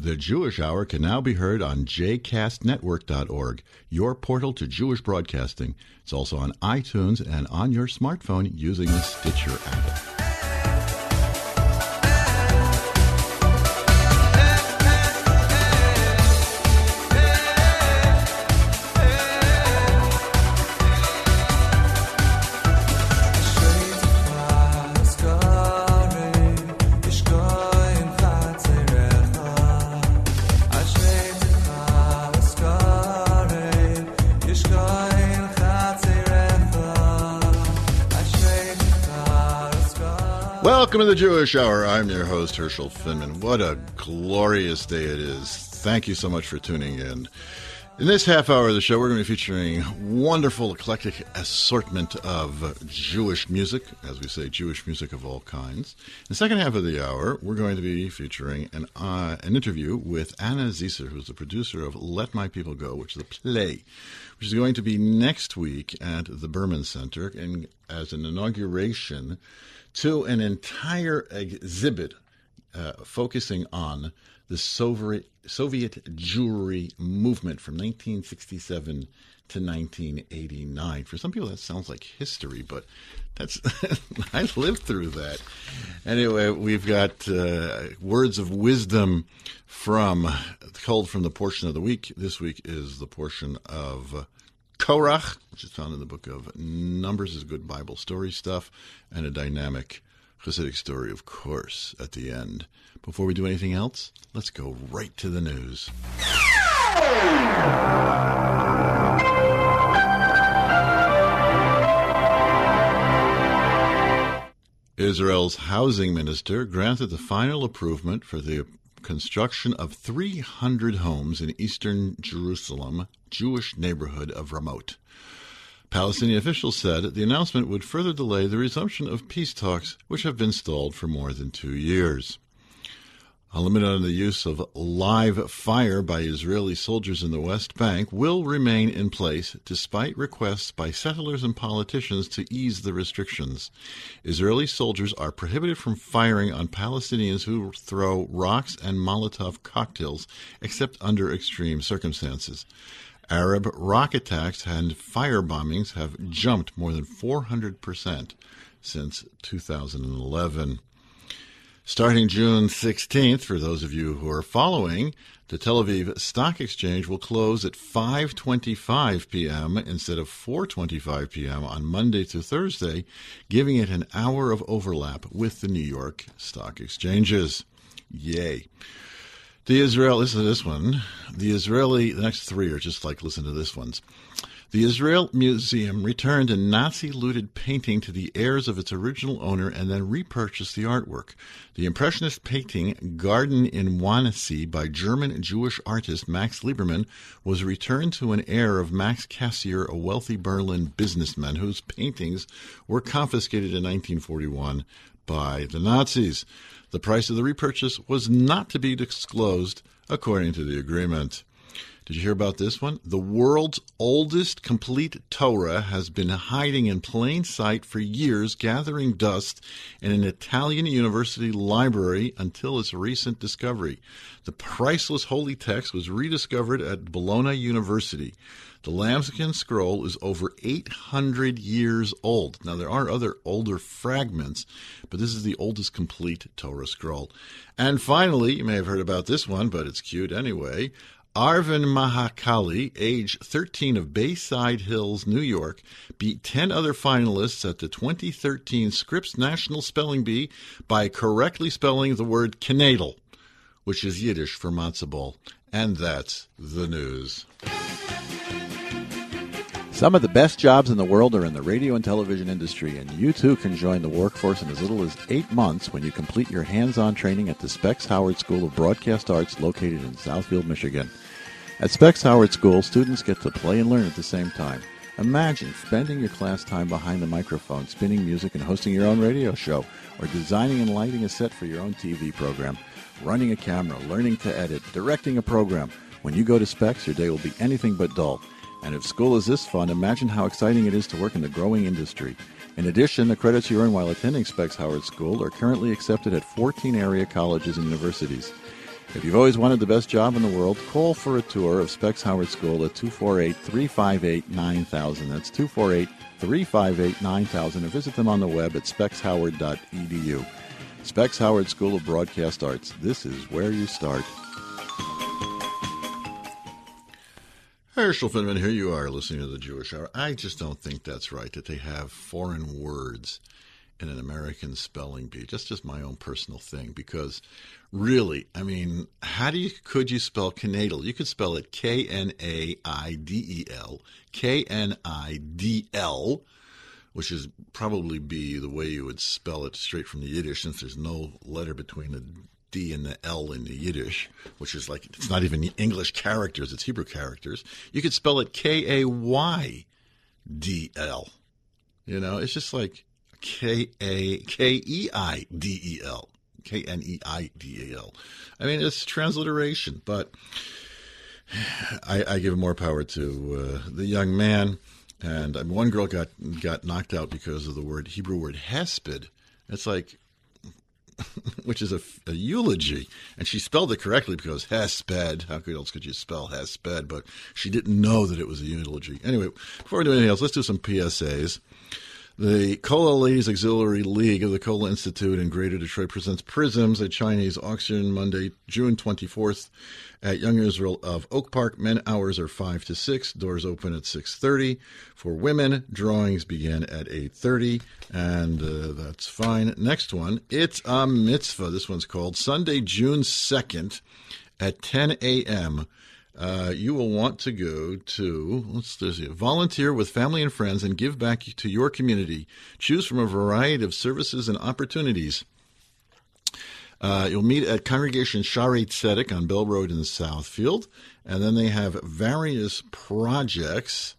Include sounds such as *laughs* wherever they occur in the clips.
The Jewish Hour can now be heard on jcastnetwork.org, your portal to Jewish broadcasting. It's also on iTunes and on your smartphone using the Stitcher app. Welcome to the Jewish Hour. I'm your host, Herschel Finman. What a glorious day it is. Thank you so much for tuning in. In this half hour of the show, we're going to be featuring wonderful, eclectic assortment of Jewish music, as we say, Jewish music of all kinds. In the second half of the hour, we're going to be featuring an, uh, an interview with Anna Zicer, who's the producer of Let My People Go, which is a play, which is going to be next week at the Berman Center and as an inauguration to an entire exhibit uh, focusing on the Soviet, Soviet Jewry movement from 1967 to 1989. For some people, that sounds like history, but that's *laughs* I lived through that. Anyway, we've got uh, words of wisdom from culled from the portion of the week. This week is the portion of Korach, which is found in the book of Numbers, is good Bible story stuff, and a dynamic Hasidic story, of course, at the end. Before we do anything else, let's go right to the news. Israel's housing minister granted the final approval for the construction of 300 homes in eastern Jerusalem, Jewish neighborhood of Ramot. Palestinian officials said the announcement would further delay the resumption of peace talks, which have been stalled for more than two years. A limit on the use of live fire by Israeli soldiers in the West Bank will remain in place despite requests by settlers and politicians to ease the restrictions. Israeli soldiers are prohibited from firing on Palestinians who throw rocks and Molotov cocktails, except under extreme circumstances. Arab rock attacks and fire bombings have jumped more than 400% since 2011. Starting June 16th, for those of you who are following, the Tel Aviv Stock Exchange will close at 5:25 p.m. instead of 4:25 p.m. on Monday to Thursday, giving it an hour of overlap with the New York Stock Exchanges. Yay. The Israel, listen to this one. The Israeli, the next three are just like, listen to this ones. The Israel Museum returned a Nazi looted painting to the heirs of its original owner and then repurchased the artwork. The Impressionist painting Garden in Wannsee by German Jewish artist Max Liebermann was returned to an heir of Max Cassier, a wealthy Berlin businessman whose paintings were confiscated in 1941 by the Nazis. The price of the repurchase was not to be disclosed according to the agreement. Did you hear about this one? The world's oldest complete Torah has been hiding in plain sight for years, gathering dust in an Italian university library until its recent discovery. The priceless holy text was rediscovered at Bologna University. The lambskin scroll is over 800 years old. Now, there are other older fragments, but this is the oldest complete Torah scroll. And finally, you may have heard about this one, but it's cute anyway. Arvind Mahankali, age 13 of Bayside Hills, New York, beat 10 other finalists at the 2013 Scripps National Spelling Bee by correctly spelling the word Knaidel, which is Yiddish for matzo ball. And that's the news. Some of the best jobs in the world are in the radio and television industry, and you too can join the workforce in as little as eight months when you complete your hands on training at the Specs Howard School of Broadcast Arts located in Southfield, Michigan. At Specs Howard School, students get to play and learn at the same time. Imagine spending your class time behind the microphone, spinning music, and hosting your own radio show, or designing and lighting a set for your own TV program, running a camera, learning to edit, directing a program. When you go to Specs, your day will be anything but dull. And if school is this fun, imagine how exciting it is to work in the growing industry. In addition, the credits you earn while attending Specs Howard School are currently accepted at 14 area colleges and universities. If you've always wanted the best job in the world, call for a tour of Specs Howard School at 248 358 9000. That's 248 358 9000 or visit them on the web at specshoward.edu. Specs Howard School of Broadcast Arts. This is where you start. Herschel Finman, here you are listening to the Jewish Hour. I just don't think that's right that they have foreign words in an American spelling bee. Just just my own personal thing because really, I mean, how do you could you spell Knaidel? You could spell it K N A I D E L, K N I D L, which is probably be the way you would spell it straight from the Yiddish since there's no letter between the D and the L in the Yiddish, which is like it's not even English characters, it's Hebrew characters. You could spell it K A Y D L. You know, it's just like K A K E I D E L. K N E I D E L. I mean, it's transliteration, but *sighs* I, I give more power to uh, the young man. And um, one girl got got knocked out because of the word Hebrew word hesped. It's like *laughs* which is a, a, eulogy, and she spelled it correctly because hesped. How else could you spell hesped? But she didn't know that it was a eulogy. Anyway, before we do anything else, let's do some PSAs. The Kollel Auxiliary League of the Kollel Institute in Greater Detroit presents Prisms, a Chinese auction Monday, June 24th at Young Israel of Oak Park. Men hours are 5 to 6. Doors open at 6.30. For women, drawings begin at 8.30, and uh, that's fine. Next one, it's a mitzvah. This one's called Sunday, June 2nd at 10 a.m., uh, you will want to go to let's see, volunteer with family and friends and give back to your community. Choose from a variety of services and opportunities. Uh, you'll meet at Congregation Shaarei Tzedek on Bell Road in Southfield, and then they have various projects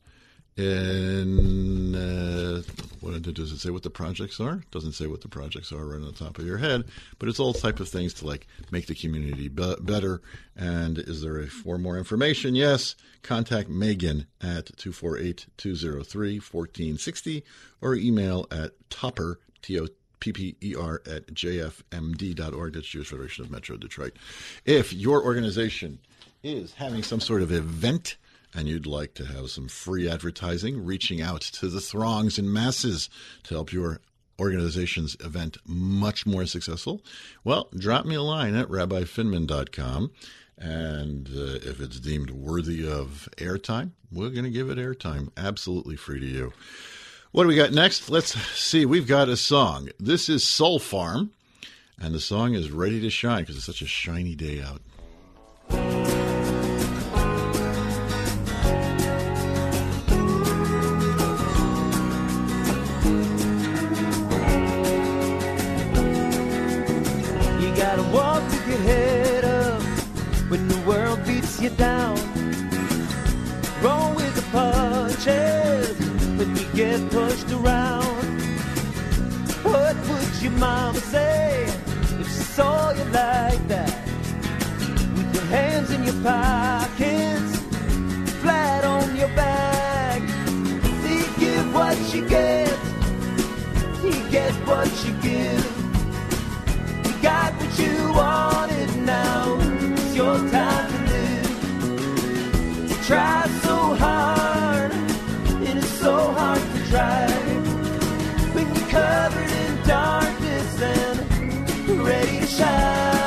in uh, what does it say what the projects are? It doesn't say what the projects are right on the top of your head, but it's all type of things to like make the community be- better. And is there a, for more information? Yes, contact Megan at 248-203-1460 or email at topper t o p p e r at jfmd.org. That's Jewish Federation of Metro Detroit. If your organization is having some sort of event and you'd like to have some free advertising, reaching out to the throngs and masses to help your organization's event much more successful, well, drop me a line at rabbifinman.com. And uh, if it's deemed worthy of airtime, we're going to give it airtime absolutely free to you. What do we got next? Let's see. We've got a song. This is Soul Farm, and the song is Ready to Shine because it's such a shiny day out. you down. Wrong with the punches, but you get pushed around. What would your mama say if she saw you like that? With your hands in your pockets, flat on your back. See, give what you get. he gets what you give. You got what you wanted now, it's your time Try so hard, it is so hard to try. When you're covered in darkness and ready to shine.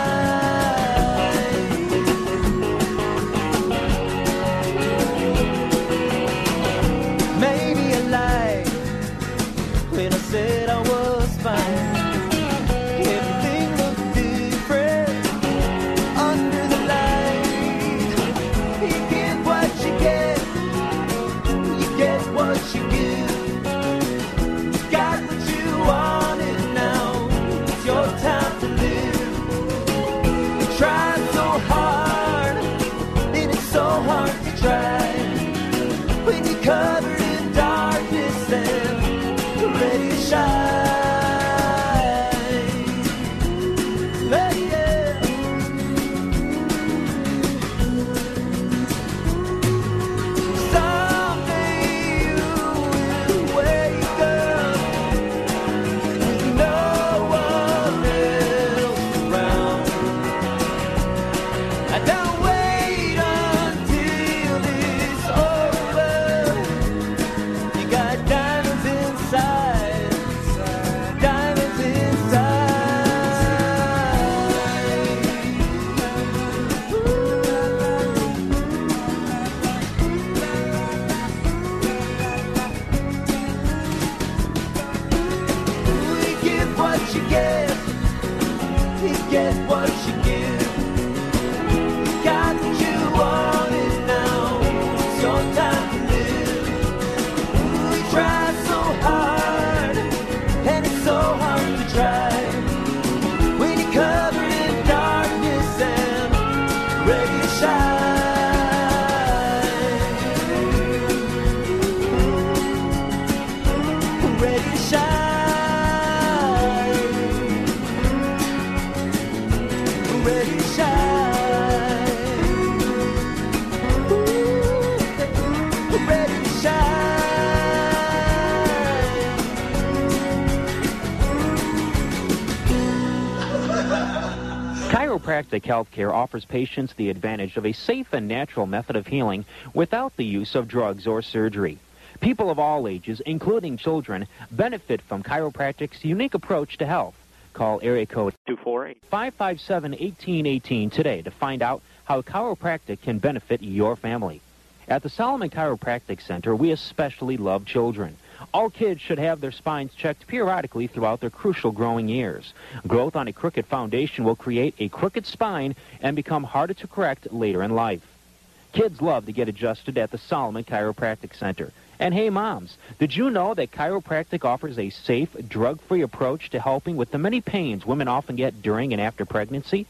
Chiropractic healthcare offers patients the advantage of a safe and natural method of healing without the use of drugs or surgery. People of all ages, including children, benefit from chiropractic's unique approach to health. Call area code 248-557-1818 today to find out how chiropractic can benefit your family. At the Solomon Chiropractic Center, we especially love children. All kids should have their spines checked periodically throughout their crucial growing years. Growth on a crooked foundation will create a crooked spine and become harder to correct later in life. Kids love to get adjusted at the Solomon Chiropractic Center. And hey, moms, did you know that chiropractic offers a safe, drug-free approach to helping with the many pains women often get during and after pregnancy?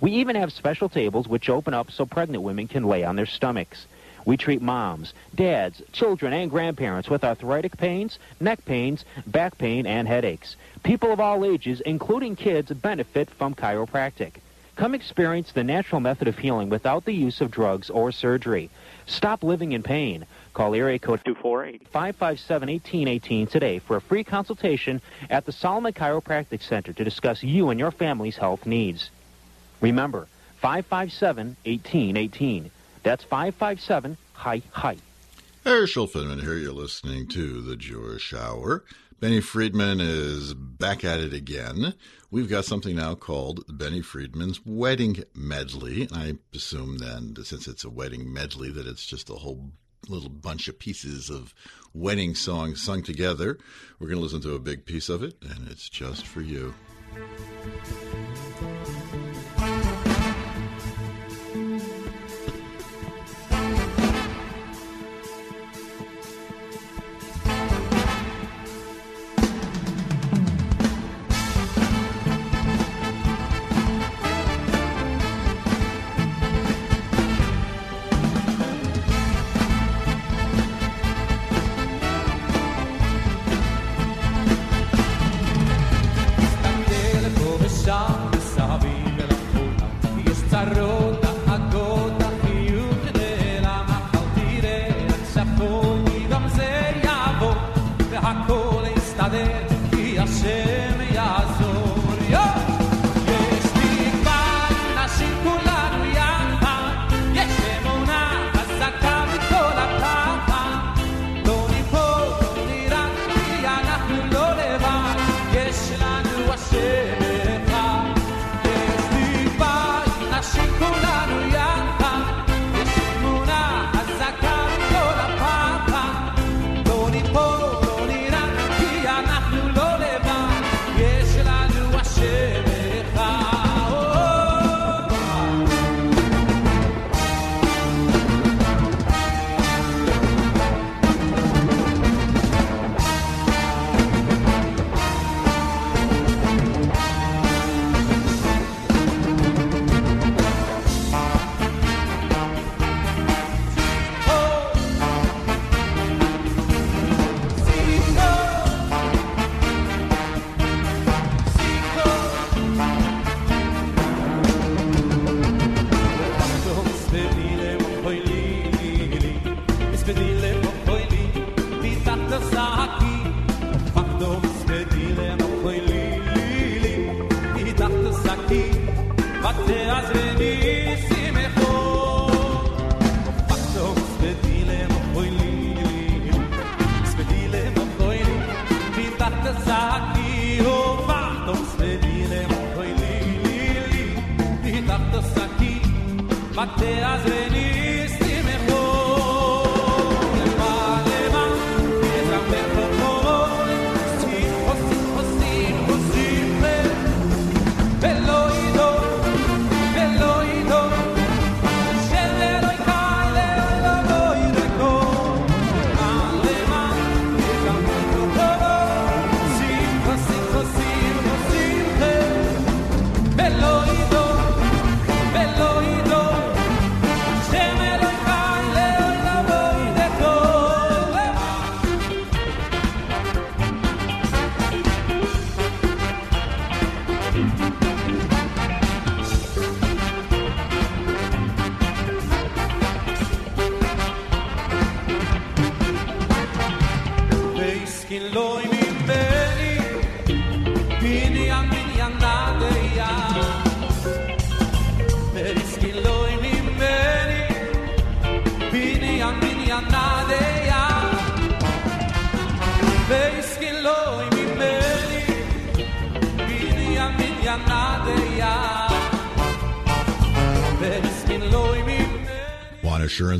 We even have special tables which open up so pregnant women can lay on their stomachs. We treat moms, dads, children, and grandparents with arthritic pains, neck pains, back pain, and headaches. People of all ages, including kids, benefit from chiropractic. Come experience the natural method of healing without the use of drugs or surgery. Stop living in pain. Call area code 248-557-1818 today for a free consultation at the Solomon Chiropractic Center to discuss you and your family's health needs. Remember, 557-1818. That's 557 hi hi. Herschel Finman here. You're listening to the Jewish Hour. Benny Friedman is back at it again. We've got something now called Benny Friedman's Wedding Medley. I assume then, since it's a wedding medley, that it's just a whole little bunch of pieces of wedding songs sung together. We're going to listen to a big piece of it, and it's just for you.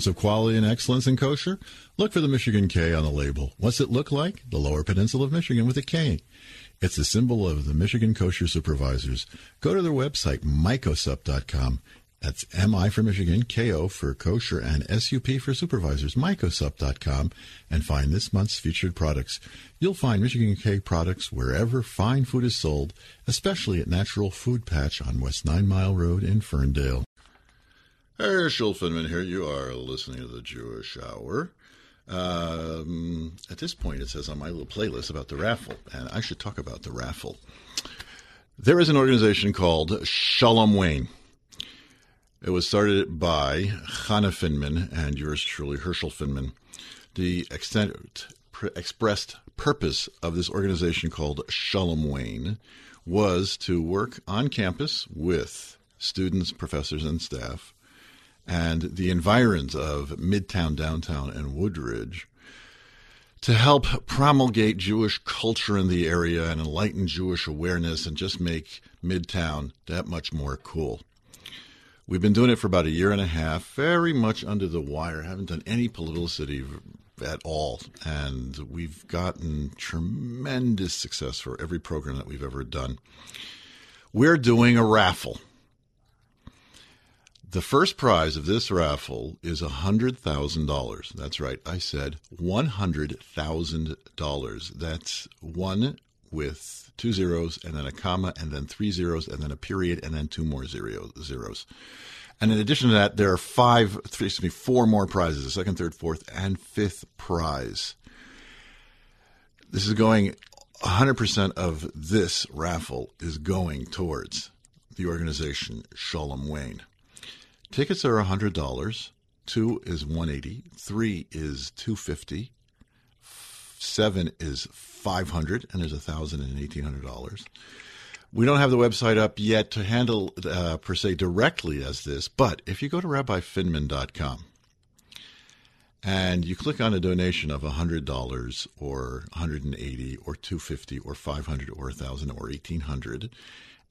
Of quality and excellence in kosher? Look for the Michigan K on the label. What's it look like? The Lower Peninsula of Michigan with a K. It's the symbol of the Michigan Kosher Supervisors. Go to their website, mycosup.com. That's MI for Michigan, KO for kosher, and SUP for supervisors, mycosup.com, and find this month's featured products. You'll find Michigan K products wherever fine food is sold, especially at Natural Food Patch on West Nine Mile Road in Ferndale. Herschel Finman here. You are listening to the Jewish Hour. Um, at this point, it says on my little playlist about the raffle, and I should talk about the raffle. There is an organization called Shalom Wayne. It was started by Chana Finman and yours truly, Herschel Finman. The extent, pr- expressed purpose of this organization called Shalom Wayne was to work on campus with students, professors, and staff and the environs of Midtown, Downtown, and Woodbridge to help promulgate Jewish culture in the area and enlighten Jewish awareness and just make Midtown that much more cool. We've been doing it for about a year and a half, very much under the wire, haven't done any publicity at all. And we've gotten tremendous success for every program that we've ever done. We're doing a raffle. The first prize of this raffle is $100,000. That's right, I said $100,000. That's one with two zeros and then a comma and then three zeros and then a period and then two more zero, zeros. And in addition to that, there are five, three, excuse me, four more prizes the second, third, fourth, and fifth prize. This is going, 100% of this raffle is going towards the organization Shalom Wayne. Tickets are $100. Two is 180 Three is 250 Seven is 500 and there's a thousand and eighteen hundred dollars. We don't have the website up yet to handle uh, per se directly as this, but if you go to rabbifinman.com and you click on a donation of $100 or 180 or 250 or 500 or 1000 or 1800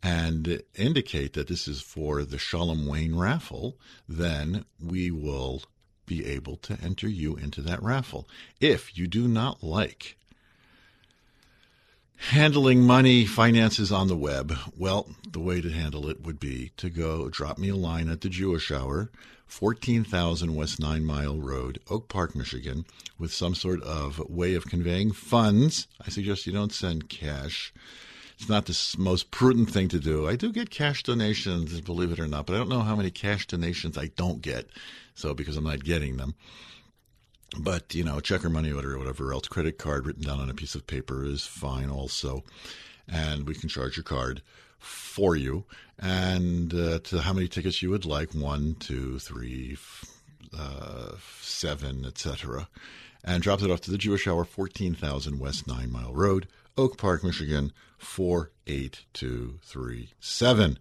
and indicate that this is for the Shalom Wayne raffle, then we will be able to enter you into that raffle. If you do not like handling money finances on the web, well, the way to handle it would be to go drop me a line at the Jewish Hour, 14,000 West Nine Mile Road, Oak Park, Michigan, with some sort of way of conveying funds. I suggest you don't send cash it's not the most prudent thing to do. I do get cash donations, believe it or not, but I don't know how many cash donations I don't get. So because I'm not getting them. But, you know, check or money order or whatever else, credit card written down on a piece of paper is fine also. And we can charge your card for you. And uh, to how many tickets you would like one, two, three, uh, seven, etc. And dropped it off to the Jewish Hour, 14,000 West Nine Mile Road, Oak Park, Michigan, 48237.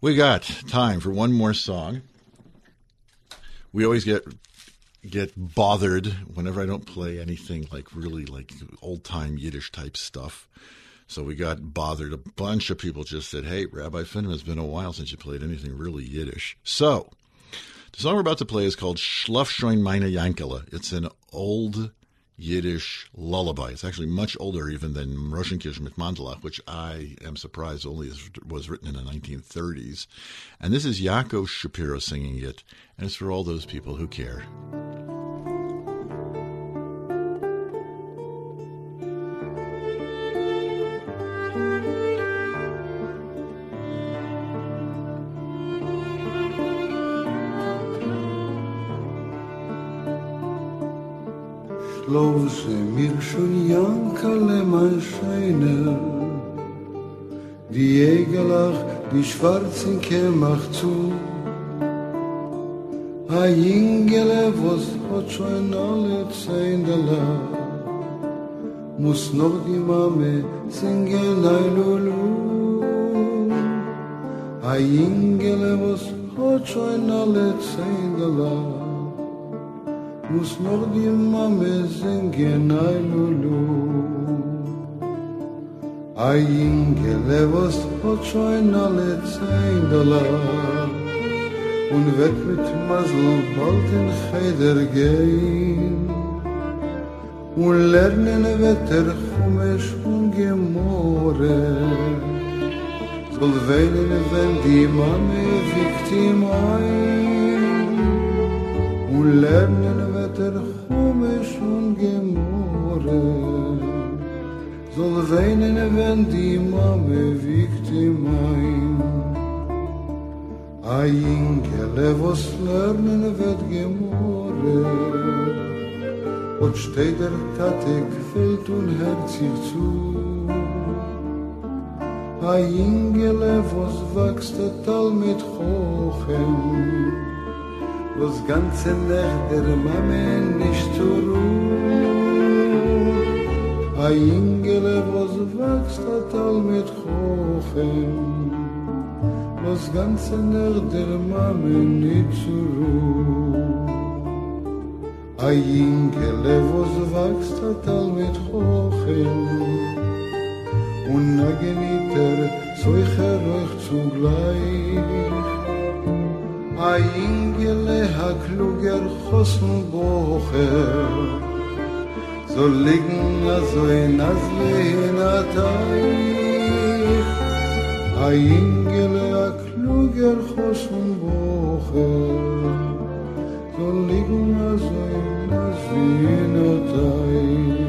We got time for one more song. We always get get bothered whenever I don't play anything like really like old time Yiddish type stuff. So we got bothered. A bunch of people just said, "Hey, Rabbi Finman, it's been a while since you played anything really Yiddish." So The song we're about to play is called Schlaf schon meine Yankele. It's an old Yiddish lullaby. It's actually much older even than Roschenkirchen mit Mandelach, which I am surprised only was written in the 1930s. And this is Yaakov Shapiro singing it, and it's for all those people who care. Lose mir schon Jankele, mein Scheiner, die Egelach, die schwarzen Kämach zu. A Jingele, was hat schon alle Zeindela, muss noch die Mame singen, ein Lulu. A Jingele, was hat schon alle Zeindela, muss noch die Mame singen, ein Lulu. A Jingele, was hat schon alle Zeindela, und wird mit Masel bald in Cheder gehen. Und lernen wird er Chumesh und Gemore soll weinen, wenn die Mame wiegt ihm ein. Und lernen wird er Chumesh und Gemore soll weinen, wenn die Mame wiegt ihm ein a Ingele, was lernen wird gemore. Und steht der Tate gefällt und hört sich zu. A Ingele, was wächst der Tal mit Hochem. Was ganze Nacht der Mame nicht zur Ruhe. A Ingele, was wächst der Tal mit Hochem. was ganze Nacht der Mame nicht zur Ruhe. A Jinkele, was wächst hat all mit Hochen, und nageniter zeucher euch zugleich. Aingele ingele a kluger chosn bocher so liegen a so in as lehna teich a ingele a kluger chosn bocher so liegen a so in as lehna teich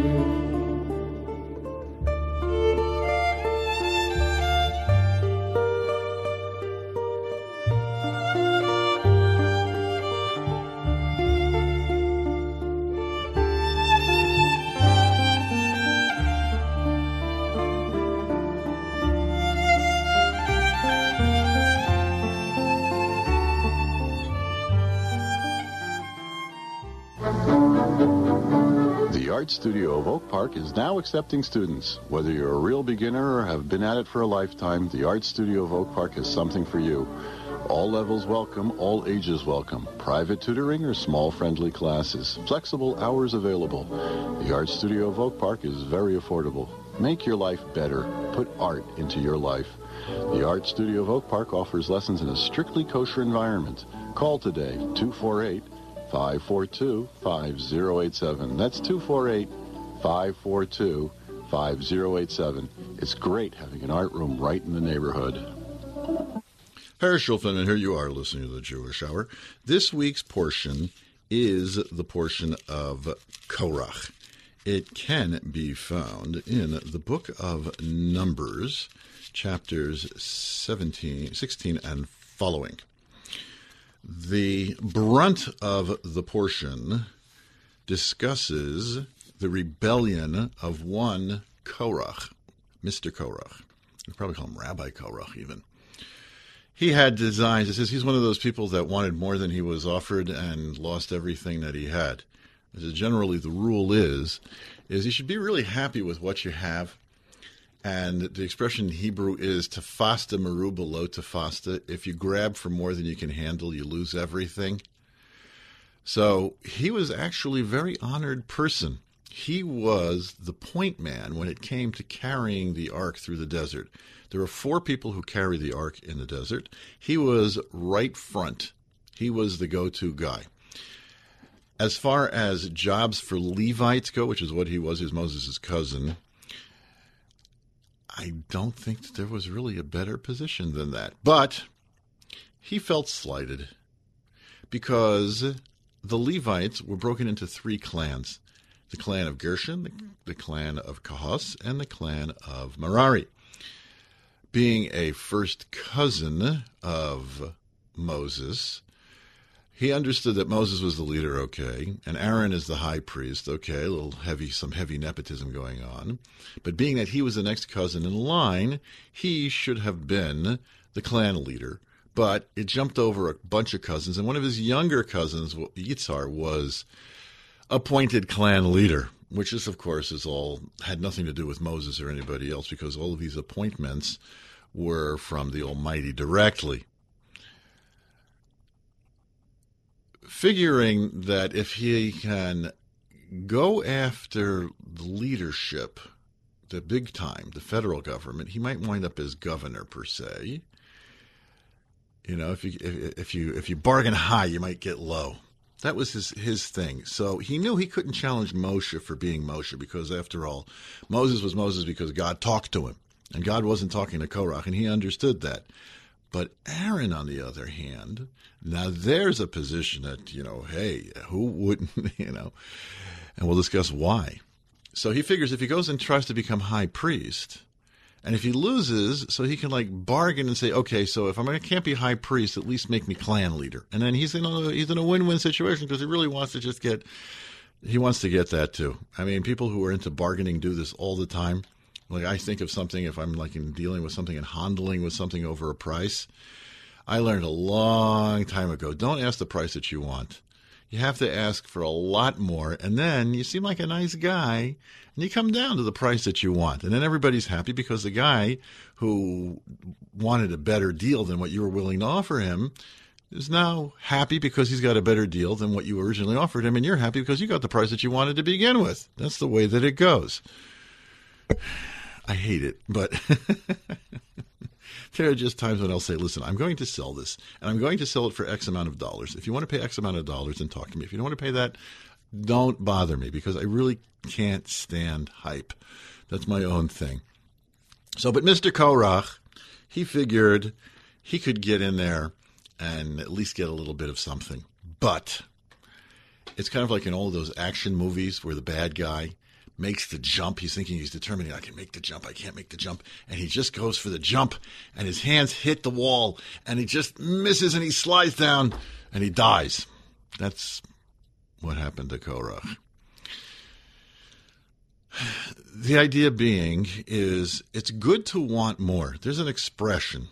Park is now accepting students. Whether you're a real beginner or have been at it for a lifetime, the Art Studio of Oak Park has something for you. All levels welcome, all ages welcome. Private tutoring or small friendly classes. Flexible hours available. The Art Studio of Oak Park is very affordable. Make your life better. Put art into your life. The Art Studio of Oak Park offers lessons in a strictly kosher environment. Call today 248 542 5087. That's 248 542 5087. It's great having an art room right in the neighborhood. Harris Herschel and here you are listening to the Jewish Hour. This week's portion is the portion of Korach. It can be found in the book of Numbers, chapters 17, 16 and following. The brunt of the portion discusses the rebellion of one Korach, Mr. Korach. You probably call him Rabbi Korach, even. He had designs. It says he's one of those people that wanted more than he was offered and lost everything that he had. As generally the rule is, is you should be really happy with what you have. And the expression in Hebrew is tafasta meruba lo tafasta. If you grab for more than you can handle, you lose everything. So he was actually a very honored person. He was the point man when it came to carrying the ark through the desert. There are four people who carry the ark in the desert. He was right front He was the go to guy. As far as jobs for Levites go, which is what he was, he was Moses' cousin, I don't think that there was really a better position than that. But he felt slighted because the Levites were broken into three clans the clan of Gershon, the, the clan of Kahos, and the clan of Merari. Being a first cousin of Moses, he understood that Moses was the leader, okay, and Aaron is the high priest, okay, a little heavy, some heavy nepotism going on. But being that he was the next cousin in line, he should have been the clan leader. But it jumped over a bunch of cousins, and one of his younger cousins, Yitzhar, was appointed clan leader, which is, of course, is all had nothing to do with Moses or anybody else, because all of these appointments were from the Almighty directly. figuring that if he can go after the leadership, the big time, the federal government, he might wind up as governor per se. You know, if you if, if you if you bargain high, you might get low. That was his his thing. So he knew he couldn't challenge Moshe for being Moshe because, after all, Moses was Moses because God talked to him, and God wasn't talking to Korach, and he understood that. But Aaron, on the other hand, now there's a position that, you know, hey, who wouldn't, *laughs* you know, and we'll discuss why. So he figures if he goes and tries to become high priest, and if he loses, so he can like bargain and say, okay, so if I'm, I can't be high priest, at least make me clan leader. And then he's in a he's in a win-win situation because he really wants to just get he wants to get that too. I mean, people who are into bargaining do this all the time. Like I think of something if I'm like in dealing with something and handling with something over a price. I learned a long time ago. Don't ask the price that you want. You have to ask for a lot more, and then you seem like a nice guy, and you come down to the price that you want, and then everybody's happy because the guy who wanted a better deal than what you were willing to offer him is now happy because he's got a better deal than what you originally offered him, and you're happy because you got the price that you wanted to begin with. That's the way that it goes. *sighs* I hate it, but *laughs* there are just times when I'll say, listen, I'm going to sell this, and I'm going to sell it for X amount of dollars. If you want to pay X amount of dollars, then talk to me. If you don't want to pay that, don't bother me because I really can't stand hype. That's my own thing. So, but Mr. Korach, he figured he could get in there and at least get a little bit of something. But it's kind of like in all those action movies where the bad guy makes the jump. He's thinking he's determining, I can make the jump, I can't make the jump. And he just goes for the jump, and his hands hit the wall, and he just misses, and he slides down, and he dies. That's what happened to Korach. The idea being is it's good to want more. There's an expression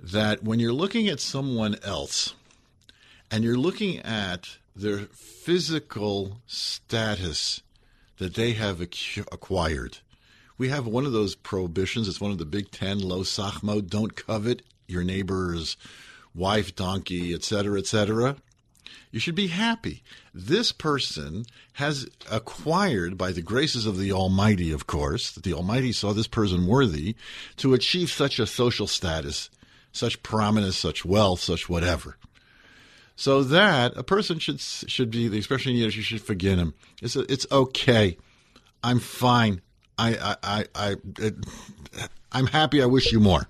that when you're looking at someone else and you're looking at their physical status that they have acquired. We have one of those prohibitions. It's one of the big ten, lo sachmo, don't covet your neighbor's wife, donkey, etc., etc. You should be happy. This person has acquired, by the graces of the Almighty, of course, that the Almighty saw this person worthy to achieve such a social status, such prominence, such wealth, such whatever. So that a person should should be the expression in Yiddish. You should forgive him. It's a, it's okay. I'm fine. I I I, I it, I'm happy. I wish you more.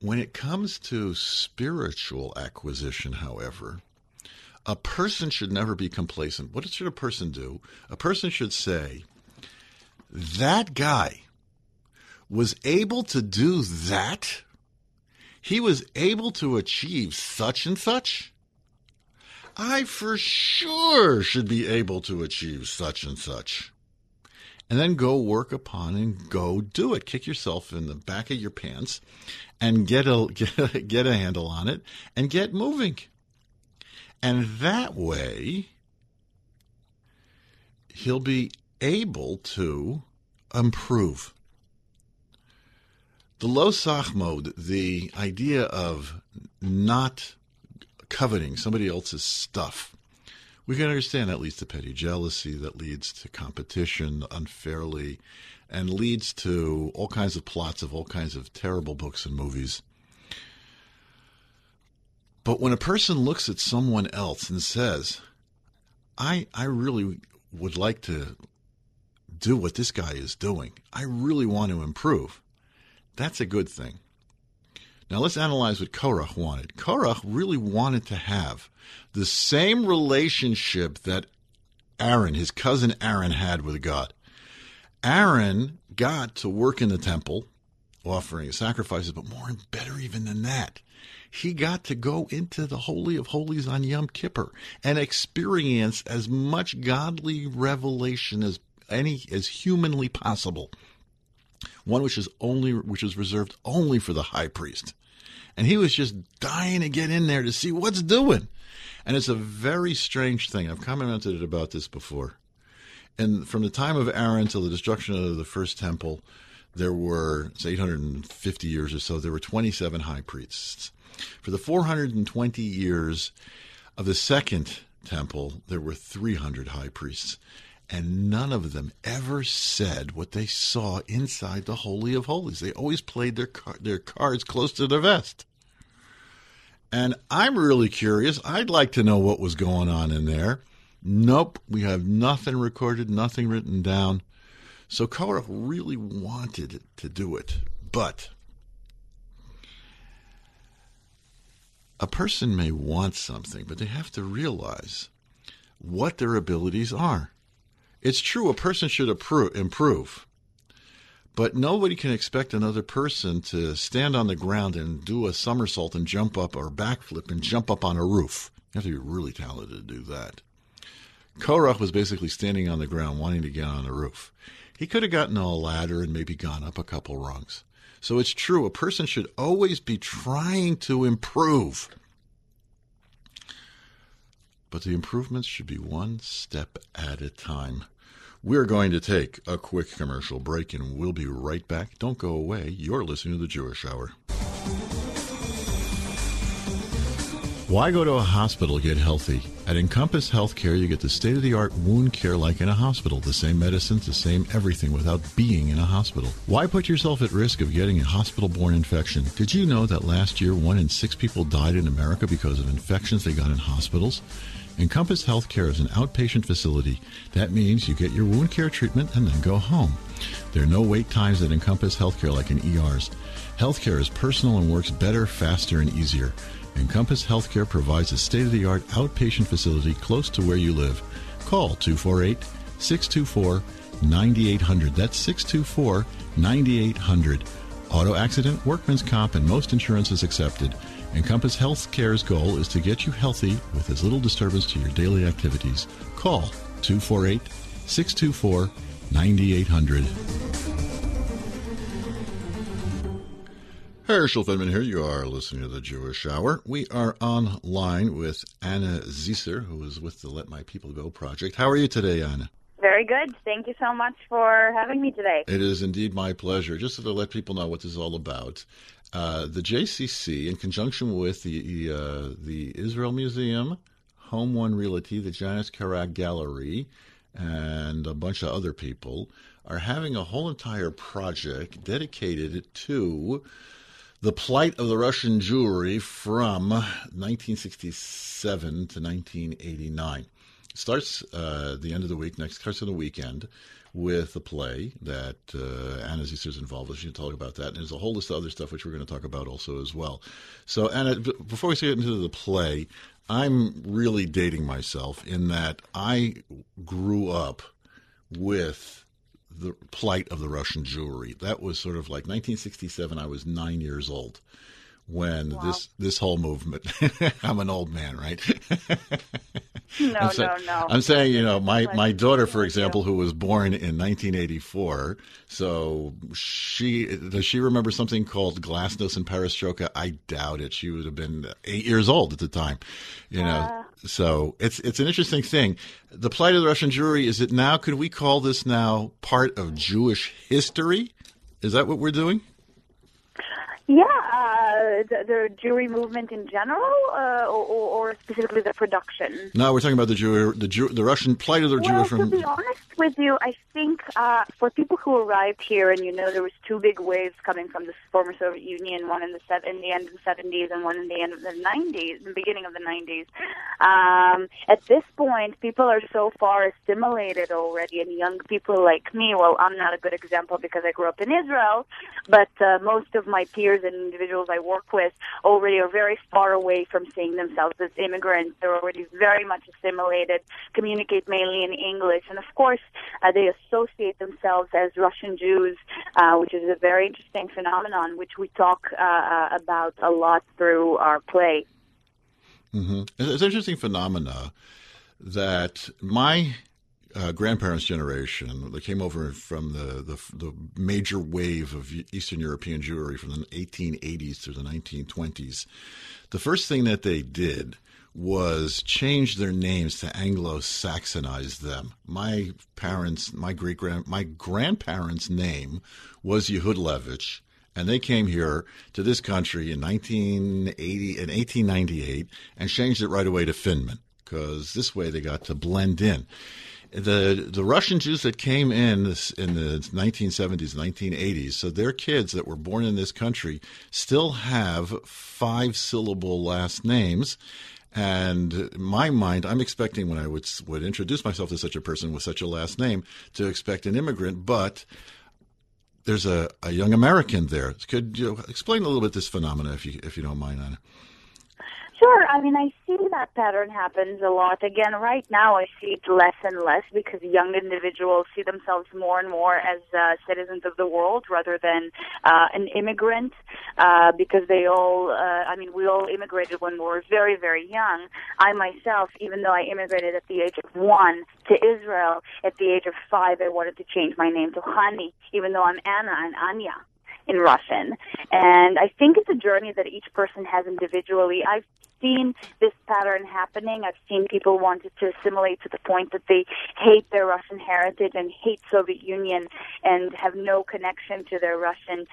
When it comes to spiritual acquisition, however, a person should never be complacent. What should a person do? A person should say, that guy was able to do that he was able to achieve such and such, I for sure should be able to achieve such and such. And then go work upon and go do it. Kick yourself in the back of your pants and get a, *laughs* get a, get a handle on it and get moving. And that way, he'll be able to improve. The lo sachmo, the idea of not coveting somebody else's stuff, we can understand that leads to petty jealousy, that leads to competition unfairly, and leads to all kinds of plots of all kinds of terrible books and movies. But when a person looks at someone else and says, I, I really would like to do what this guy is doing, I really want to improve, that's a good thing. Now let's analyze what Korach wanted. Korach really wanted to have the same relationship that Aaron, his cousin Aaron, had with God. Aaron got to work in the temple, offering sacrifices, but more and better even than that, he got to go into the Holy of Holies on Yom Kippur and experience as much godly revelation as any as humanly possible. One which is only which is reserved only for the high priest. And he was just dying to get in there to see what's doing. And it's a very strange thing. I've commented about this before. And from the time of Aaron till the destruction of the first temple, there were, it's 850 years or so, there were 27 high priests. For the 420 years of the second temple, there were 300 high priests. And none of them ever said what they saw inside the Holy of Holies. They always played their, their cards close to their vest. And I'm really curious. I'd like to know what was going on in there. Nope, we have nothing recorded, nothing written down. So Korach really wanted to do it, but a person may want something, but they have to realize what their abilities are. It's true a person should improve, but nobody can expect another person to stand on the ground and do a somersault and jump up or backflip and jump up on a roof. You have to be really talented to do that. Korach was basically standing on the ground wanting to get on the roof. He could have gotten a ladder and maybe gone up a couple rungs. So it's true, a person should always be trying to improve. But the improvements should be one step at a time. We're going to take a quick commercial break and we'll be right back. Don't go away. You're listening to the Jewish Hour. Why go to a hospital to get healthy? At Encompass Healthcare, you get the state of the art wound care like in a hospital. The same medicines, the same everything without being in a hospital. Why put yourself at risk of getting a hospital borne infection? Did you know that last year one in six people died in America because of infections they got in hospitals? Encompass Healthcare is an outpatient facility. That means you get your wound care treatment and then go home. There are no wait times at Encompass Healthcare like in ERs. Healthcare is personal and works better, faster, and easier. Encompass Healthcare provides a state of the art outpatient facility close to where you live. Call 248 624 9800. That's 624 9800. Auto accident, workman's comp, and most insurances accepted. Encompass Health Care's goal is to get you healthy with as little disturbance to your daily activities. Call 248 624 9800. Herschel Finman here. You are listening to the Jewish Hour. We are online with Anna Zicer, who is with the Let My People Go project. How are you today, Anna? Very good. Thank you so much for having me today. It is indeed my pleasure. Just to let people know what this is all about, uh, the JCC, in conjunction with the uh, the Israel Museum, Home One Realty, the Janice Charach Gallery, and a bunch of other people, are having a whole entire project dedicated to the plight of the Russian Jewry from 1967 to 1989. It starts uh, the end of the week, next starts on the weekend, with a play that uh, Anna is involved with. She can talk about that. And there's a whole list of other stuff which we're going to talk about also as well. So, Anna, before we get into the play, I'm really dating myself in that I grew up with the plight of the Russian Jewry. That was sort of like 1967. I was nine years old when wow. this this whole movement. *laughs* I'm an old man, right? *laughs* no, say, no, no. I'm saying, you know, my my daughter, for example, who was born in 1984. So she does she remember something called Glasnost and Perestroika? I doubt it. She would have been eight years old at the time. You know, uh, so it's it's an interesting thing. The plight of the Russian Jewry is it now? Could we call this now part of Jewish history? Is that what we're doing? Yeah, uh, the, the Jewry movement in general, uh, or, or specifically the production. No, we're talking about the Jew, the Jew, the Russian plight of the well, Jewish. From, to be honest with you, I think uh, for people who arrived here, and you know, there was two big waves coming from the former Soviet Union, one in the se- in the end of the seventies, and one in the end of the nineties, the beginning of the nineties. Um, at this point, people are so far assimilated already, and young people like me. Well, I'm not a good example because I grew up in Israel, but uh, most of my peers and individuals I work with already are very far away from seeing themselves as immigrants. They're already very much assimilated, communicate mainly in English, and of course, uh, they associate themselves as Russian Jews, uh, which is a very interesting phenomenon, which we talk uh, uh, about a lot through our play. hmm It's an interesting phenomena that my uh, grandparents' generation, that came over from the, the the major wave of Eastern European Jewry from the 1880s through the 1920s. The first thing that they did was change their names to Anglo-Saxonize them. My parents, my great grand, my grandparents' name was Yehudlevich, and they came here to this country in 1980 in 1898 and changed it right away to Finman because this way they got to blend in the the Russian Jews that came in this, in the 1970s, 1980s, so their kids that were born in this country still have five syllable last names. And my mind, I'm expecting when I would would introduce myself to such a person with such a last name to expect an immigrant, but there's a, a young American there. Could you explain a little bit this phenomena, if you if you don't mind, Anna? Sure. I mean, I see that pattern happens a lot. Again, right now I see it less and less because young individuals see themselves more and more as uh, citizens of the world rather than uh, an immigrant uh, because they all, uh, I mean, we all immigrated when we were very, very young. I myself, even though I immigrated at the age of one to Israel, at the age of five, I wanted to change my name to Hani, even though I'm Anna and Anya in Russian. And I think it's a journey that each person has individually. I've seen this pattern happening. I've seen people wanted to assimilate to the point that they hate their Russian heritage and hate Soviet Union and have no connection to their Russian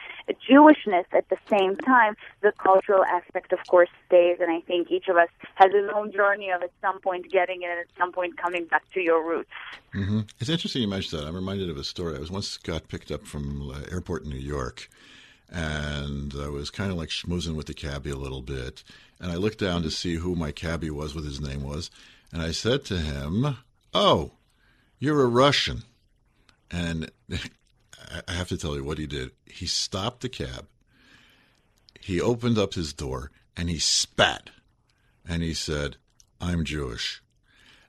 Jewishness. At the same time, the cultural aspect, of course, stays. And I think each of us has his own journey of at some point getting it and at some point coming back to your roots. Mm-hmm. It's interesting you mentioned that. I'm reminded of a story. I was once got picked up from uh, airport in New York, and I was kind of like schmoozing with the cabbie a little bit. And I looked down to see who my cabbie was, what his name was, and I said to him, "Oh, you're a Russian." And *laughs* I have to tell you what he did. He stopped the cab. He opened up his door and he spat, and he said, "I'm Jewish."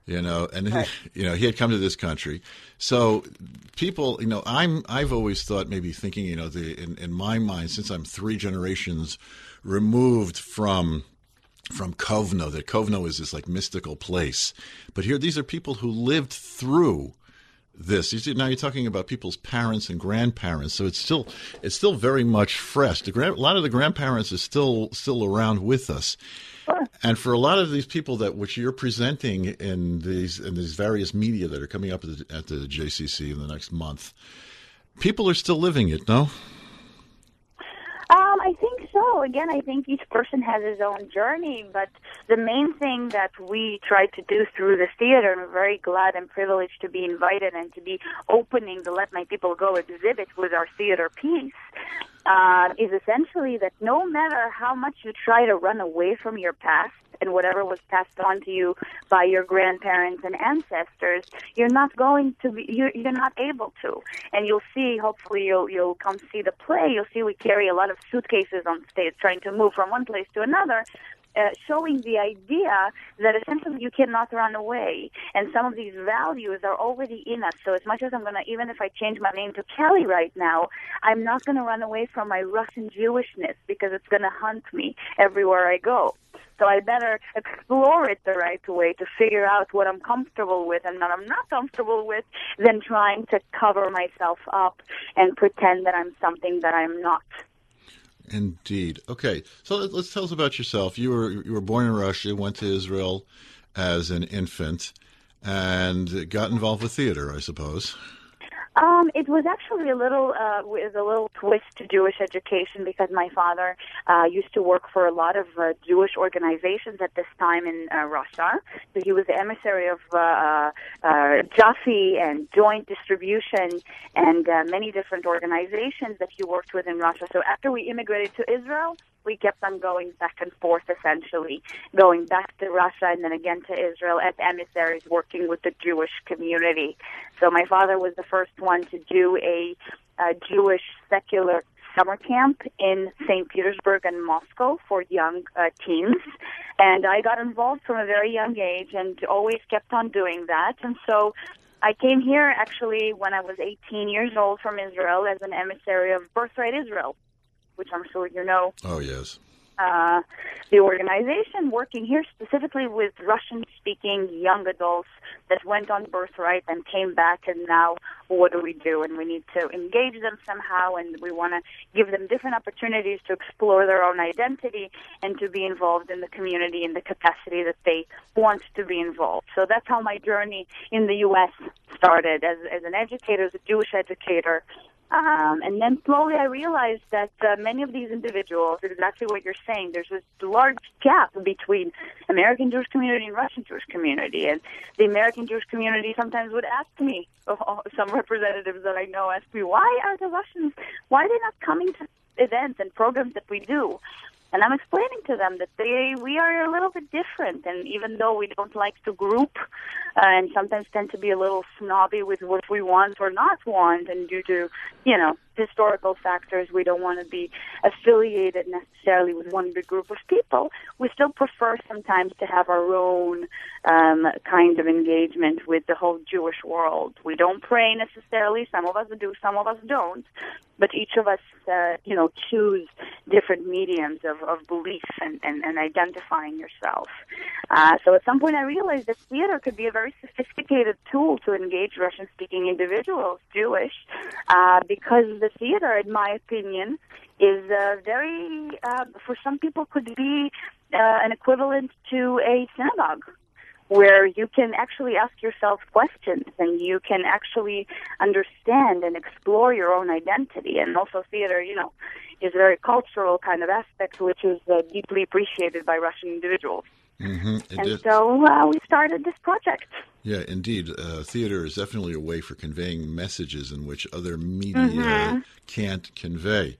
You know and right. you know he had come to this country so people you know i'm i've always thought maybe thinking you know the in, in my mind since i'm three generations removed from from Kovno that Kovno is this like mystical place but here these are people who lived through this. You see, now you're talking about people's parents and grandparents, so it's still it's still very much fresh. The grand, a lot of the grandparents are still still around with us, and for a lot of these people that which you're presenting in these in these various media that are coming up at the, at the JCC in the next month, people are still living it. No. Um, I think so. Again, I think each person has his own journey, but the main thing that we try to do through the theater, and I'm very glad and privileged to be invited and to be opening the Let My People Go exhibit with our theater piece, uh, is essentially that no matter how much you try to run away from your past and whatever was passed on to you by your grandparents and ancestors, you're not going to be, you're, you're not able to. And you'll see, hopefully you'll, you'll come see the play, you'll see we carry a lot of suitcases on stage trying to move from one place to another uh, showing the idea that essentially you cannot run away. And some of these values are already in us. So as much as I'm going to, even if I change my name to Kelly right now, I'm not going to run away from my Russian Jewishness because it's going to hunt me everywhere I go. So I better explore it the right way to figure out what I'm comfortable with and what I'm not comfortable with than trying to cover myself up and pretend that I'm something that I'm not. Indeed. Okay, so let's tell us about yourself. You were you were born in Russia, went to Israel as an infant, and got involved with theater, I suppose. Um, it was actually a little uh, with a little twist to Jewish education because my father uh, used to work for a lot of uh, Jewish organizations at this time in uh, Russia. So he was the emissary of uh, uh, uh, JAFI and Joint Distribution and uh, many different organizations that he worked with in Russia. So after we immigrated to Israel, we kept on going back and forth essentially, going back to Russia and then again to Israel as emissaries working with the Jewish community. So my father was the first one to do a, a Jewish secular summer camp in St. Petersburg and Moscow for young uh, teens. And I got involved from a very young age and always kept on doing that. And so I came here actually when I was 18 years old from Israel as an emissary of Birthright Israel, which I'm sure you know. Oh, yes. Uh, the organization working here specifically with Russian speaking young adults that went on birthright and came back and now what do we do and we need to engage them somehow and we want to give them different opportunities to explore their own identity and to be involved in the community in the capacity that they want to be involved so that's how my journey in the US started as as an educator as a Jewish educator um, and then slowly I realized that uh, many of these individuals, exactly what you're saying, there's this large gap between American Jewish community and Russian Jewish community. And the American Jewish community sometimes would ask me, *laughs* oh, some representatives that I know ask me, why are the Russians, why are they not coming to events and programs that we do? And I'm explaining to them that they we are a little bit different, and even though we don't like to group, uh, and sometimes tend to be a little snobby with what we want or not want, and due to you know historical factors, we don't want to be affiliated necessarily with one big group of people. Prefer sometimes to have our own um, kind of engagement with the whole Jewish world. We don't pray necessarily. Some of us do, some of us don't. But each of us, uh, you know, choose different mediums of, of belief and, and, and identifying yourself. Uh, so at some point I realized that theater could be a very sophisticated tool to engage Russian-speaking individuals, Jewish, uh, because the theater, in my opinion, is uh, very, uh, for some people, could be uh, an equivalent to a synagogue where you can actually ask yourself questions and you can actually understand and explore your own identity. And also, theater, you know, is a very cultural kind of aspect, which is uh, deeply appreciated by Russian individuals. Mm-hmm. and is. so uh, we started this project. Yeah, indeed. Uh, theater is definitely a way for conveying messages in which other media Mhm. can't convey.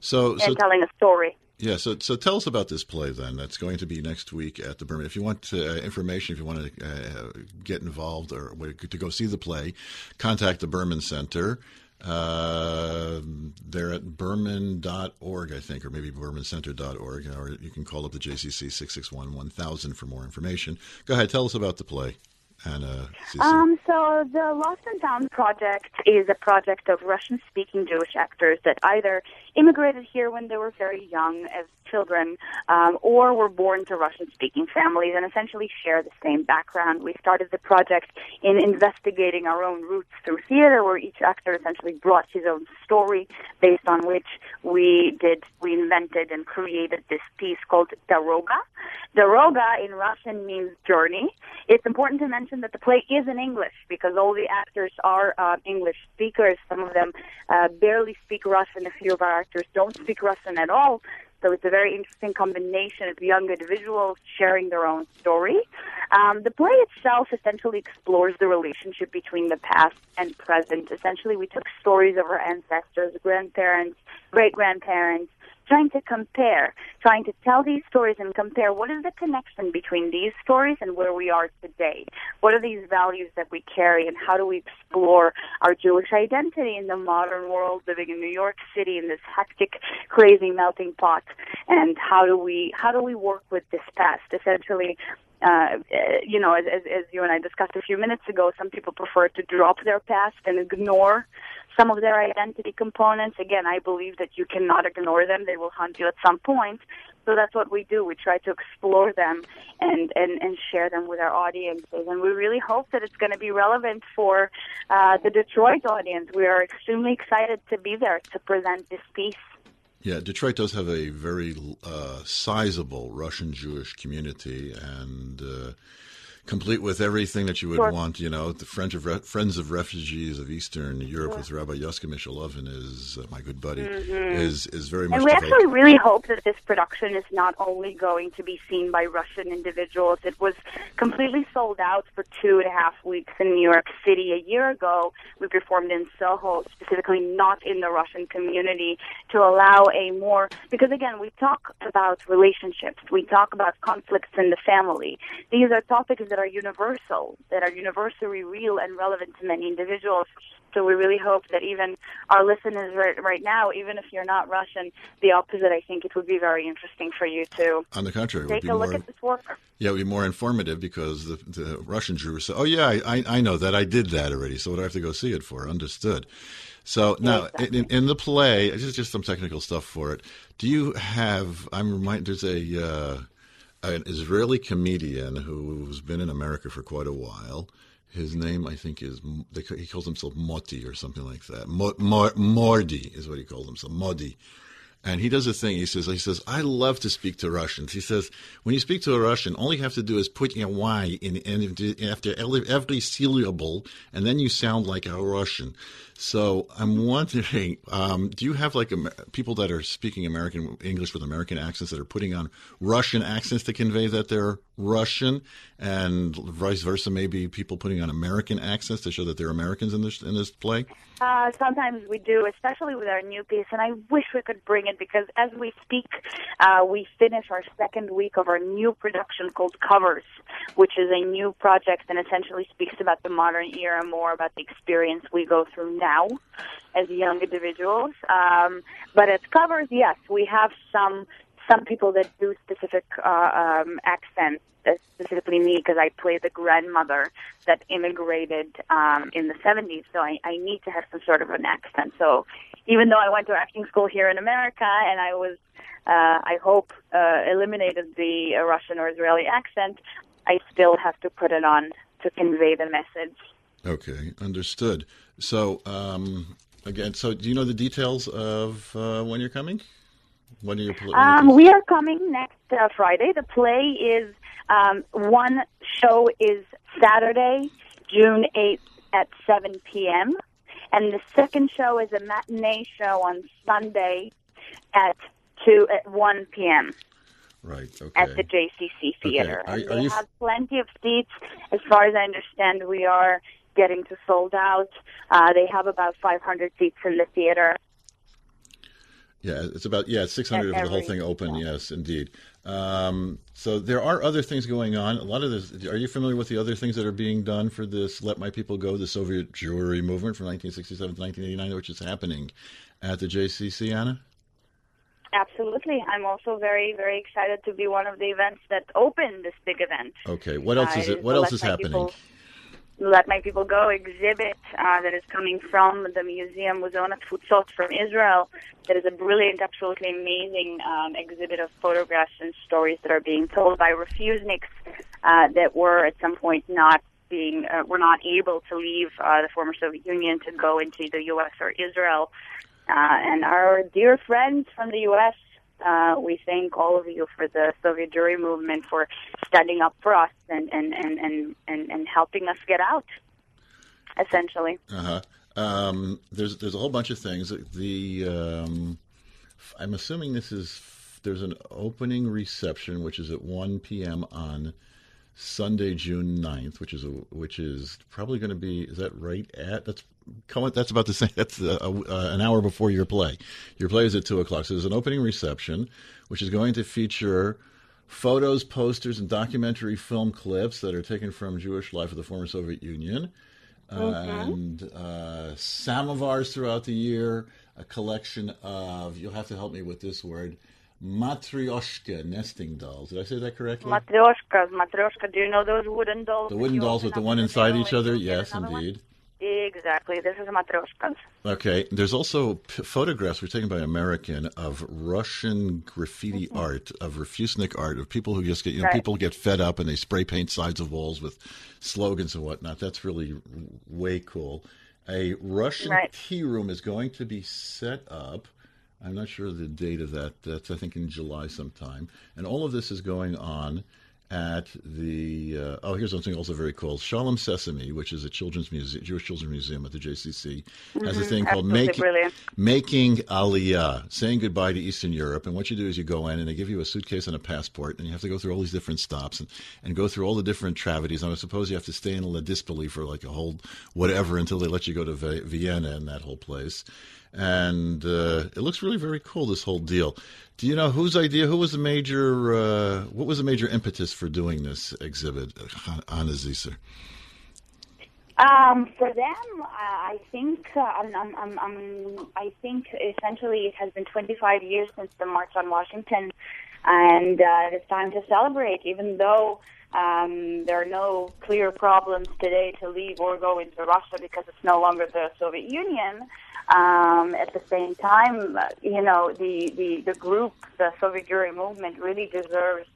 So, so telling a story. Yeah, so so tell us about this play then. That's going to be next week at the Berman. If you want uh, information, if you want to uh, get involved or to go see the play, contact the Berman Center. Uh, they're at berman.org, I think, or maybe bermancenter.org, or you can call up the JCC 661 1000 for more information. Go ahead, tell us about the play. Anna, Um, so the Lost and Found project is a project of Russian-speaking Jewish actors that either immigrated here when they were very young as children, um, or were born to Russian-speaking families and essentially share the same background. We started the project in investigating our own roots through theater, where each actor essentially brought his own story, based on which we did we invented and created this piece called Daroga. Daroga in Russian means journey. It's important to mention that the play is in English because all the actors are uh, English speakers. Some of them uh, barely speak Russian. A few of our actors don't speak Russian at all. So it's a very interesting combination of young individuals sharing their own story. Um, the play itself essentially explores the relationship between the past and present. Essentially, we took stories of our ancestors, grandparents, great grandparents, trying to compare, trying to tell these stories and compare what is the connection between these stories and where we are today. What are these values that we carry and how do we explore our Jewish identity in the modern world, living in New York City in this hectic, crazy melting pot? And how do we how do we work with this past? Essentially, uh, you know, as, as, as you and I discussed a few minutes ago, some people prefer to drop their past and ignore some of their identity components. Again, I believe that you cannot ignore them. They will haunt you at some point. So that's what we do. We try to explore them and, and, and share them with our audiences. And we really hope that it's going to be relevant for uh, the Detroit audience. We are extremely excited to be there to present this piece. Yeah, Detroit does have a very uh, sizable Russian Jewish community, and uh, complete with everything that you would Sure. want. You know, the Friends of Re- Friends of Refugees of Eastern Europe with Rabbi Yoska Mishulovin is uh, my good buddy. Mhm. Is is very much. And we actually really hope that this production is not only going to be seen by Russian individuals. It was completely sold out for two and a half weeks in New York City a year ago. We performed in Soho, specifically not in the Russian community, to allow a more, because again, we talk about relationships, we talk about conflicts in the family. These are topics that are universal, that are universally real and relevant to many individuals. So we really hope that even our listeners right, right now, even if you're not Russian, the opposite, I think it would be very interesting for you to On the contrary, take be a look more. at this work. Yeah, it would be more informative because the, the Russian Jew would say, "Oh yeah, I, I I know that. I did that already. So what do I have to go see it for?" Understood. So now, in, in the play, just just some technical stuff for it. Do you have? I'm reminded. There's a uh, an Israeli comedian who's been in America for quite a while. His name, I think, is he calls himself Moti or something like that. Mo, Mo, Mordi is what he calls himself. Modi. And he does a thing. He says, he says, I love to speak to Russians. He says, when you speak to a Russian, all you have to do is put a Y in, in after every syllable, and then you sound like a Russian. So I'm wondering, um, do you have like people that are speaking American English with American accents that are putting on Russian accents to convey that they're Russian, and vice versa? Maybe people putting on American accents to show that they're Americans in this in this play. Uh, sometimes we do, especially with our new piece, and I wish we could bring it because as we speak, uh, we finish our second week of our new production called Covers, which is a new project and essentially speaks about the modern era, and more about the experience we go through now as young individuals. Um, but as covers, yes, we have some some people that do specific uh, um, accents. uh, Specifically me, because I play the grandmother that immigrated um, in the 70s, so I, I need to have some sort of an accent. So even though I went to acting school here in America and I was, uh, I hope, uh, eliminated the uh, Russian or Israeli accent, I still have to put it on to convey the message. Okay, understood. So, um, again, so do you know the details of uh, when you're coming? When are you? Pl- Um, we are coming next uh, Friday. The play is um, one show is Saturday, June eighth at seven p.m., and the second show is a matinee show on Sunday at two at one p.m. right. Okay. at the JCC Theater. Are- are they you f- have plenty of seats. As far as I understand, we are getting to sold out. Uh, they have about 500 seats in the theater. Yeah, it's about yeah, six hundred of the whole thing open. Yes, indeed. Um, so there are other things going on. A lot of this. Are you familiar with the other things that are being done for this "Let My People Go," the Soviet Jewry movement from 1967 to 1989, which is happening at the JCC, Anna? Absolutely. I'm also very, very excited to be one of the events that open this big event. Okay. What else Uh, is it it? What else is happening? People- Let My People Go exhibit uh, that is coming from the Museum Muzeon Futsot from Israel. That is a brilliant, absolutely amazing um, exhibit of photographs and stories that are being told by refuseniks uh, that were at some point not being uh, were not able to leave uh, the former Soviet Union to go into the U.S. or Israel. Uh, and our dear friends from the U.S. Uh, we thank all of you for the Soviet Jewry movement for standing up for us and, and, and, and, and, and helping us get out, essentially. Uh huh. Um, there's there's a whole bunch of things. The um, I'm assuming this is there's an opening reception which is at 1 p.m. on Sunday, June 9th, which is a, which is probably going to be is that right at that's come that's about the *laughs* same that's uh, uh, an hour before your play. Your play is at two o'clock, so there's an opening reception which is going to feature photos, posters, and documentary film clips that are taken from Jewish life of the former Soviet Union and uh, samovars throughout the year, a collection of, you'll have to help me with this word, matryoshka nesting dolls. Did I say that correctly? Matryoshkas, matryoshka. Do you know those wooden dolls? the wooden dolls with the one inside each other? Yes, indeed. one? Exactly. This is matryoshkas. Okay. There's also p- photographs were taken by American of Russian graffiti mm-hmm. art, of refusenik art, of people who just get, you know, Right. people get fed up and they spray paint sides of walls with slogans and whatnot. That's really way cool. A Russian Right. tea room is going to be set up. I'm not sure the date of that. That's, I think, in July sometime. And all of this is going on at the uh, oh here's something also very cool Shalom Sesame, which is a children's museum, Jewish Children's Museum at the JCC, has a Mhm, thing called making brilliant. making Aliyah, saying goodbye to Eastern Europe. And what you do is you go in and they give you a suitcase and a passport, and you have to go through all these different stops and, and go through all the different tragedies. And I suppose you have to stay in Ladispoli for like a whole whatever until they let you go to Vi- Vienna and that whole place. And uh, it looks really very cool. This whole deal. Do you know whose idea? Who was the major? Uh, what was the major impetus for doing this exhibit, Anna Zicer? Um, for them, I think uh, I'm, I'm, I'm, I think essentially it has been 25 years since the March on Washington, and uh, it's time to celebrate. Even though um, there are no clear problems today to leave or go into Russia because it's no longer the Soviet Union. Um, at the same time, you know, the, the, the group, the Soviet Jewry movement, really deserves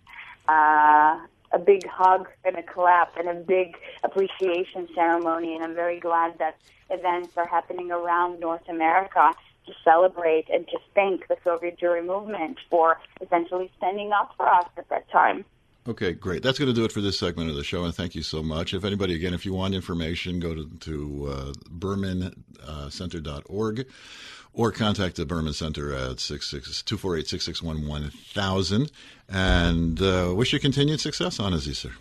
uh, a big hug and a clap and a big appreciation ceremony. And I'm very glad that events are happening around North America to celebrate and to thank the Soviet Jewry movement for essentially standing up for us at that time. Okay, great. That's going to do it for this segment of the show, and thank you so much. If anybody, again, if you want information, go to, to uh, bermancenter.org or contact the Berman Center at 248 661 1000. And uh, wish you continued success Anna Zicer.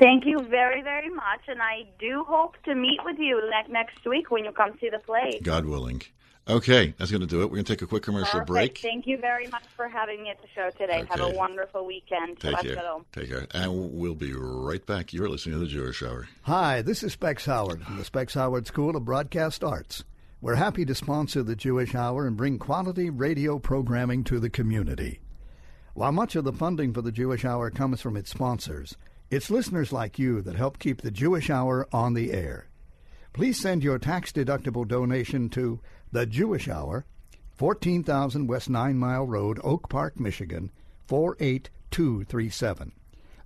Thank you very, very much. And I do hope to meet with you next week when you come see the play. God willing. Okay, that's going to do it. We're going to take a quick commercial Perfect. break. Thank you very much for having me at the show today. Have a wonderful weekend. Take Shabbat care. shalom. Take care. And we'll be right back. You're listening to the Jewish Hour. Hi, this is Specs Howard from the Specs Howard School of Broadcast Arts. We're happy to sponsor the Jewish Hour and bring quality radio programming to the community. While much of the funding for the Jewish Hour comes from its sponsors, it's listeners like you that help keep the Jewish Hour on the air. Please send your tax deductible donation to The Jewish Hour, 14,000 West Nine Mile Road, Oak Park, Michigan, 48237.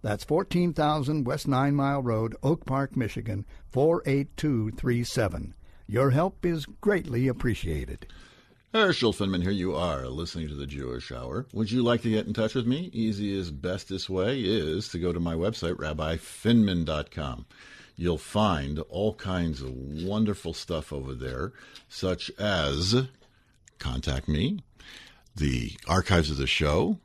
That's 14,000 West Nine Mile Road, Oak Park, Michigan, 48237. Your help is greatly appreciated. Herschel Finman here. You are listening to the Jewish Hour. Would you like to get in touch with me? Easiest, bestest way is to go to my website, rabbifinman.com. You'll find all kinds of wonderful stuff over there, such as contact me, the archives of the show,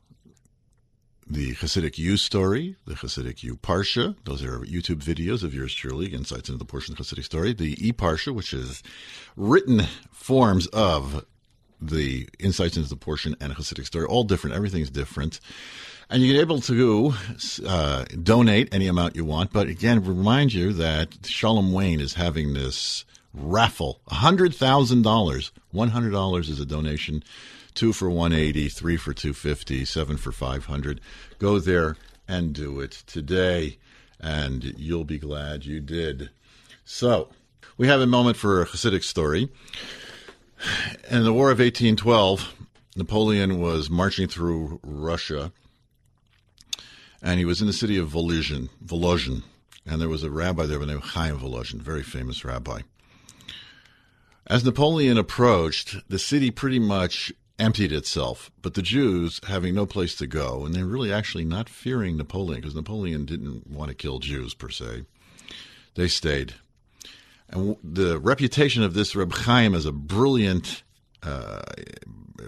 the Hasidic U story, the Hasidic U Parsha. Those are YouTube videos of yours truly, insights into the portion of the Hasidic story. The E Parsha, which is written forms of the insights into the portion and Hasidic story, all different. Everything's different. And you're able to uh, donate any amount you want. But again, remind you that Shalom Wayne is having this raffle $100,000. $100 is a donation. Two for 180, three for 250, seven for 500. Go there and do it today, and you'll be glad you did. So, we have a moment for a Hasidic story. In the War of 1812, Napoleon was marching through Russia, and he was in the city of Volozhin, Volozhin and there was a rabbi there by the name of Chaim Volozhin, very famous rabbi. As Napoleon approached, the city pretty much emptied itself, but the Jews, having no place to go, and they're really actually not fearing Napoleon, because Napoleon didn't want to kill Jews per se, they stayed. And the reputation of this Reb Chaim as a brilliant, uh,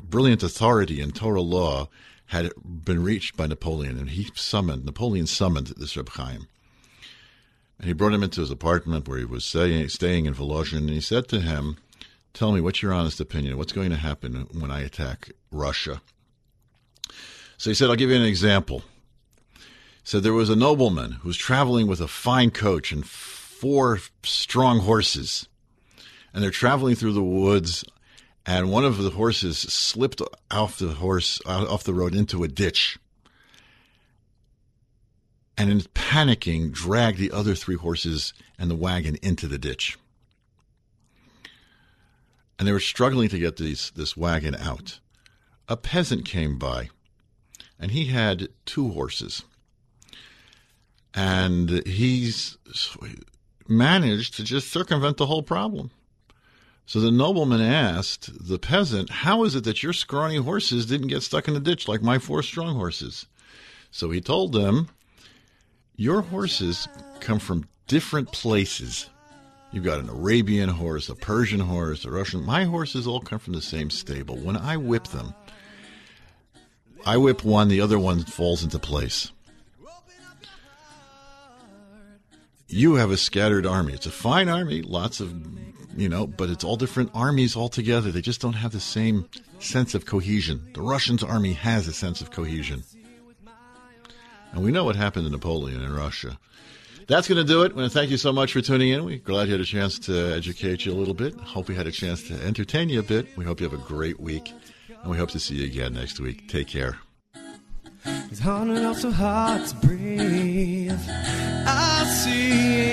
brilliant authority in Torah law had been reached by Napoleon, and he summoned Napoleon summoned this Reb Chaim, and he brought him into his apartment where he was staying, staying in Volozhin, and he said to him, "Tell me what's your honest opinion? What's going to happen when I attack Russia?" So he said, "I'll give you an example." Said there was a nobleman who was traveling with a fine coach and four strong horses, and they're traveling through the woods and one of the horses slipped off the horse uh, off the road into a ditch. And in panicking dragged the other three horses and the wagon into the ditch. And they were struggling to get these, this wagon out. A peasant came by and he had two horses. And he's managed to just circumvent the whole problem so the nobleman asked the peasant, How is it that your scrawny horses didn't get stuck in the ditch like my four strong horses? So he told them, Your horses come from different places. You've got an Arabian horse, a Persian horse, a Russian. My horses all come from the same stable. When I whip them, I whip one, the other one falls into place. You have a scattered army. It's a fine army, lots of, you know, but it's all different armies all together. They just don't have the same sense of cohesion. The Russians' army has a sense of cohesion. And we know what happened to Napoleon in Russia. That's going to do it. I want to thank you so much for tuning in. We're glad you had a chance to educate you a little bit. Hope we had a chance to entertain you a bit. We hope you have a great week, and we hope to see you again next week. Take care. It's hard enough so hard to breathe. I see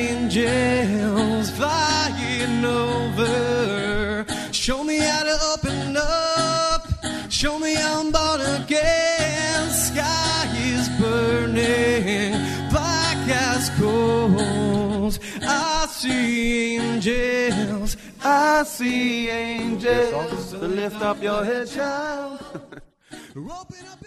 angels flying over. Show me how to open up. Show me how I'm born again. Sky is burning, black as coals. I see angels. I see angels. To lift up your head, child. *laughs*